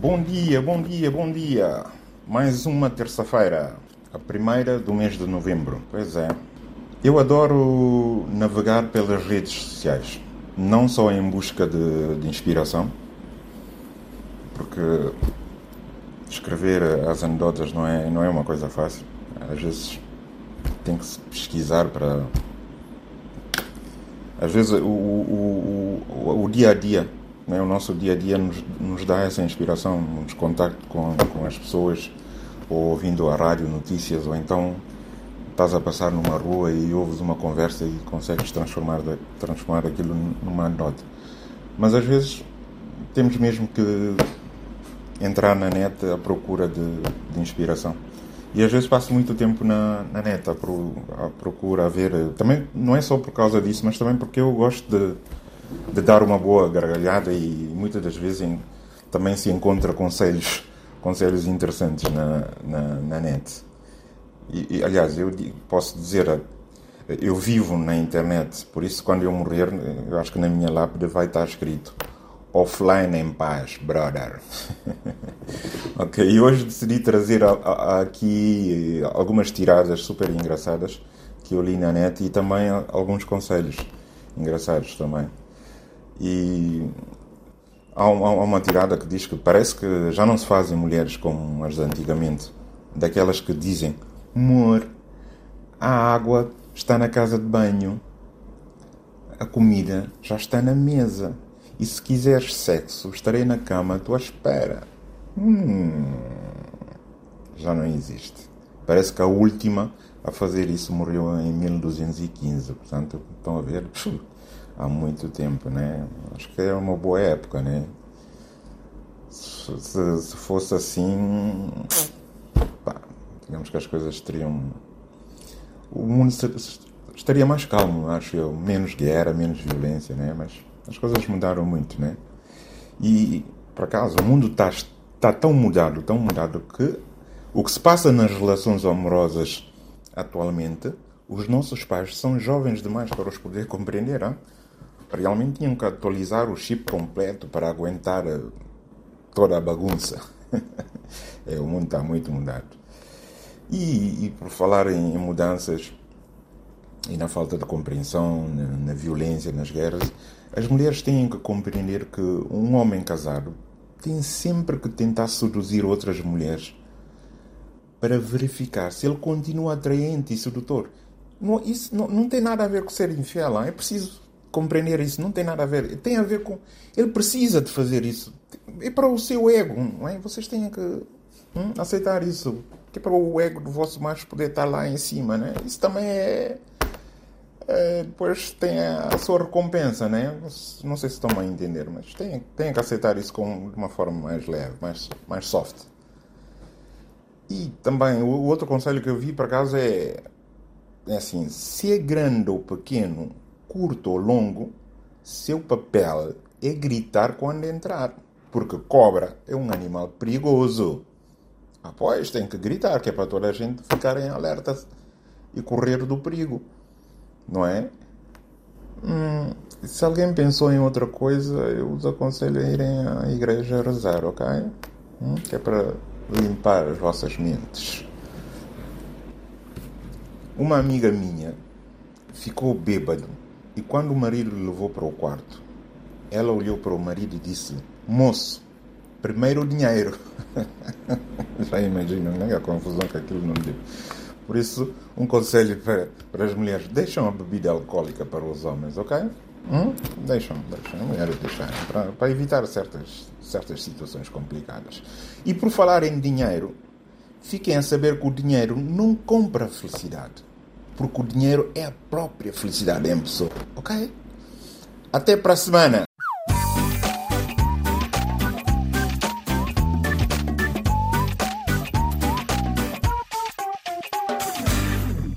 Bom dia, bom dia, bom dia. Mais uma terça-feira, a primeira do mês de novembro. Pois é. Eu adoro navegar pelas redes sociais, não só em busca de, de inspiração, porque escrever as anedotas não é, não é uma coisa fácil. Às vezes tem que se pesquisar para. Às vezes o, o, o, o dia a dia né? O nosso dia a dia nos, nos dá essa inspiração, nos contacto com, com as pessoas, ou ouvindo a rádio, notícias, ou então estás a passar numa rua e ouves uma conversa e consegues transformar, transformar aquilo numa nota. Mas às vezes temos mesmo que entrar na net à procura de, de inspiração. E às vezes passo muito tempo na, na net à, pro, à procura, a ver. Também não é só por causa disso, mas também porque eu gosto de de dar uma boa gargalhada e muitas das vezes em, também se encontra conselhos, conselhos interessantes na, na, na net. E, e, aliás, eu posso dizer, eu vivo na internet, por isso quando eu morrer, eu acho que na minha lápide vai estar escrito offline em paz, brother. ok, e hoje decidi trazer a, a, aqui algumas tiradas super engraçadas que eu li na net e também alguns conselhos engraçados também. E há, uma tirada que diz que parece que já não se fazem mulheres como as de antigamente, daquelas que dizem: Amor, a água está na casa de banho, a comida já está na mesa, e se quiseres sexo, estarei na cama à tua espera. Hum, já não existe. Parece que a última a fazer isso morreu em 1215, portanto, estão a ver? Há muito tempo, né? Acho que é uma boa época, né? Se, se fosse assim, pá, digamos que as coisas teriam. O mundo estaria mais calmo, acho eu. Menos guerra, menos violência, né? Mas as coisas mudaram muito, né? E, por acaso, o mundo está tá tão mudado, tão mudado que o que se passa nas relações amorosas atualmente, os nossos pais são jovens demais para os poder compreender. Hein? Realmente tinham que atualizar o chip completo para aguentar eh, toda a bagunça. é, o mundo está muito mudado. E, e, por falar em, mudanças e na falta de compreensão, na, na violência, nas guerras, as mulheres têm que compreender que um homem casado tem sempre que tentar seduzir outras mulheres para verificar se ele continua atraente e sedutor. Não, isso não, não tem nada a ver com ser infiel. É preciso compreender isso. Não tem nada a ver. Tem a ver com. Ele precisa de fazer isso. É para o seu ego. Não é? Vocês têm que hum, aceitar isso. Que é para o ego do vosso macho poder estar lá em cima. Né? Isso também é. é depois tem a, sua recompensa. Né? Não sei se estão a entender, mas tem, tem que aceitar isso com, de uma forma mais leve, mais, mais soft. E também o, outro conselho que eu vi, por acaso, é. É assim, se é grande ou pequeno, curto ou longo, seu papel é gritar quando entrar. Porque cobra é um animal perigoso. Após tem que gritar, que é para toda a gente ficar em alerta e correr do perigo. Não é? Hum, se alguém pensou em outra coisa, eu os aconselho a irem à igreja rezar, ok? Hum, que é para limpar as vossas mentes. Uma amiga minha ficou bêbado e quando o marido lhe levou para o quarto, ela olhou para o marido e disse: Moço, primeiro o dinheiro. Já imagino, né? A confusão que aquilo não deu. Por isso, um conselho para, para as mulheres: deixam a bebida alcoólica para os homens, ok? Hum? Deixam, deixam, mulheres deixarem, para, para evitar certas, certas situações complicadas. E por falar em dinheiro, fiquem a saber que o dinheiro não compra felicidade porque o dinheiro é a própria felicidade em pessoa. Ok? Até para a semana!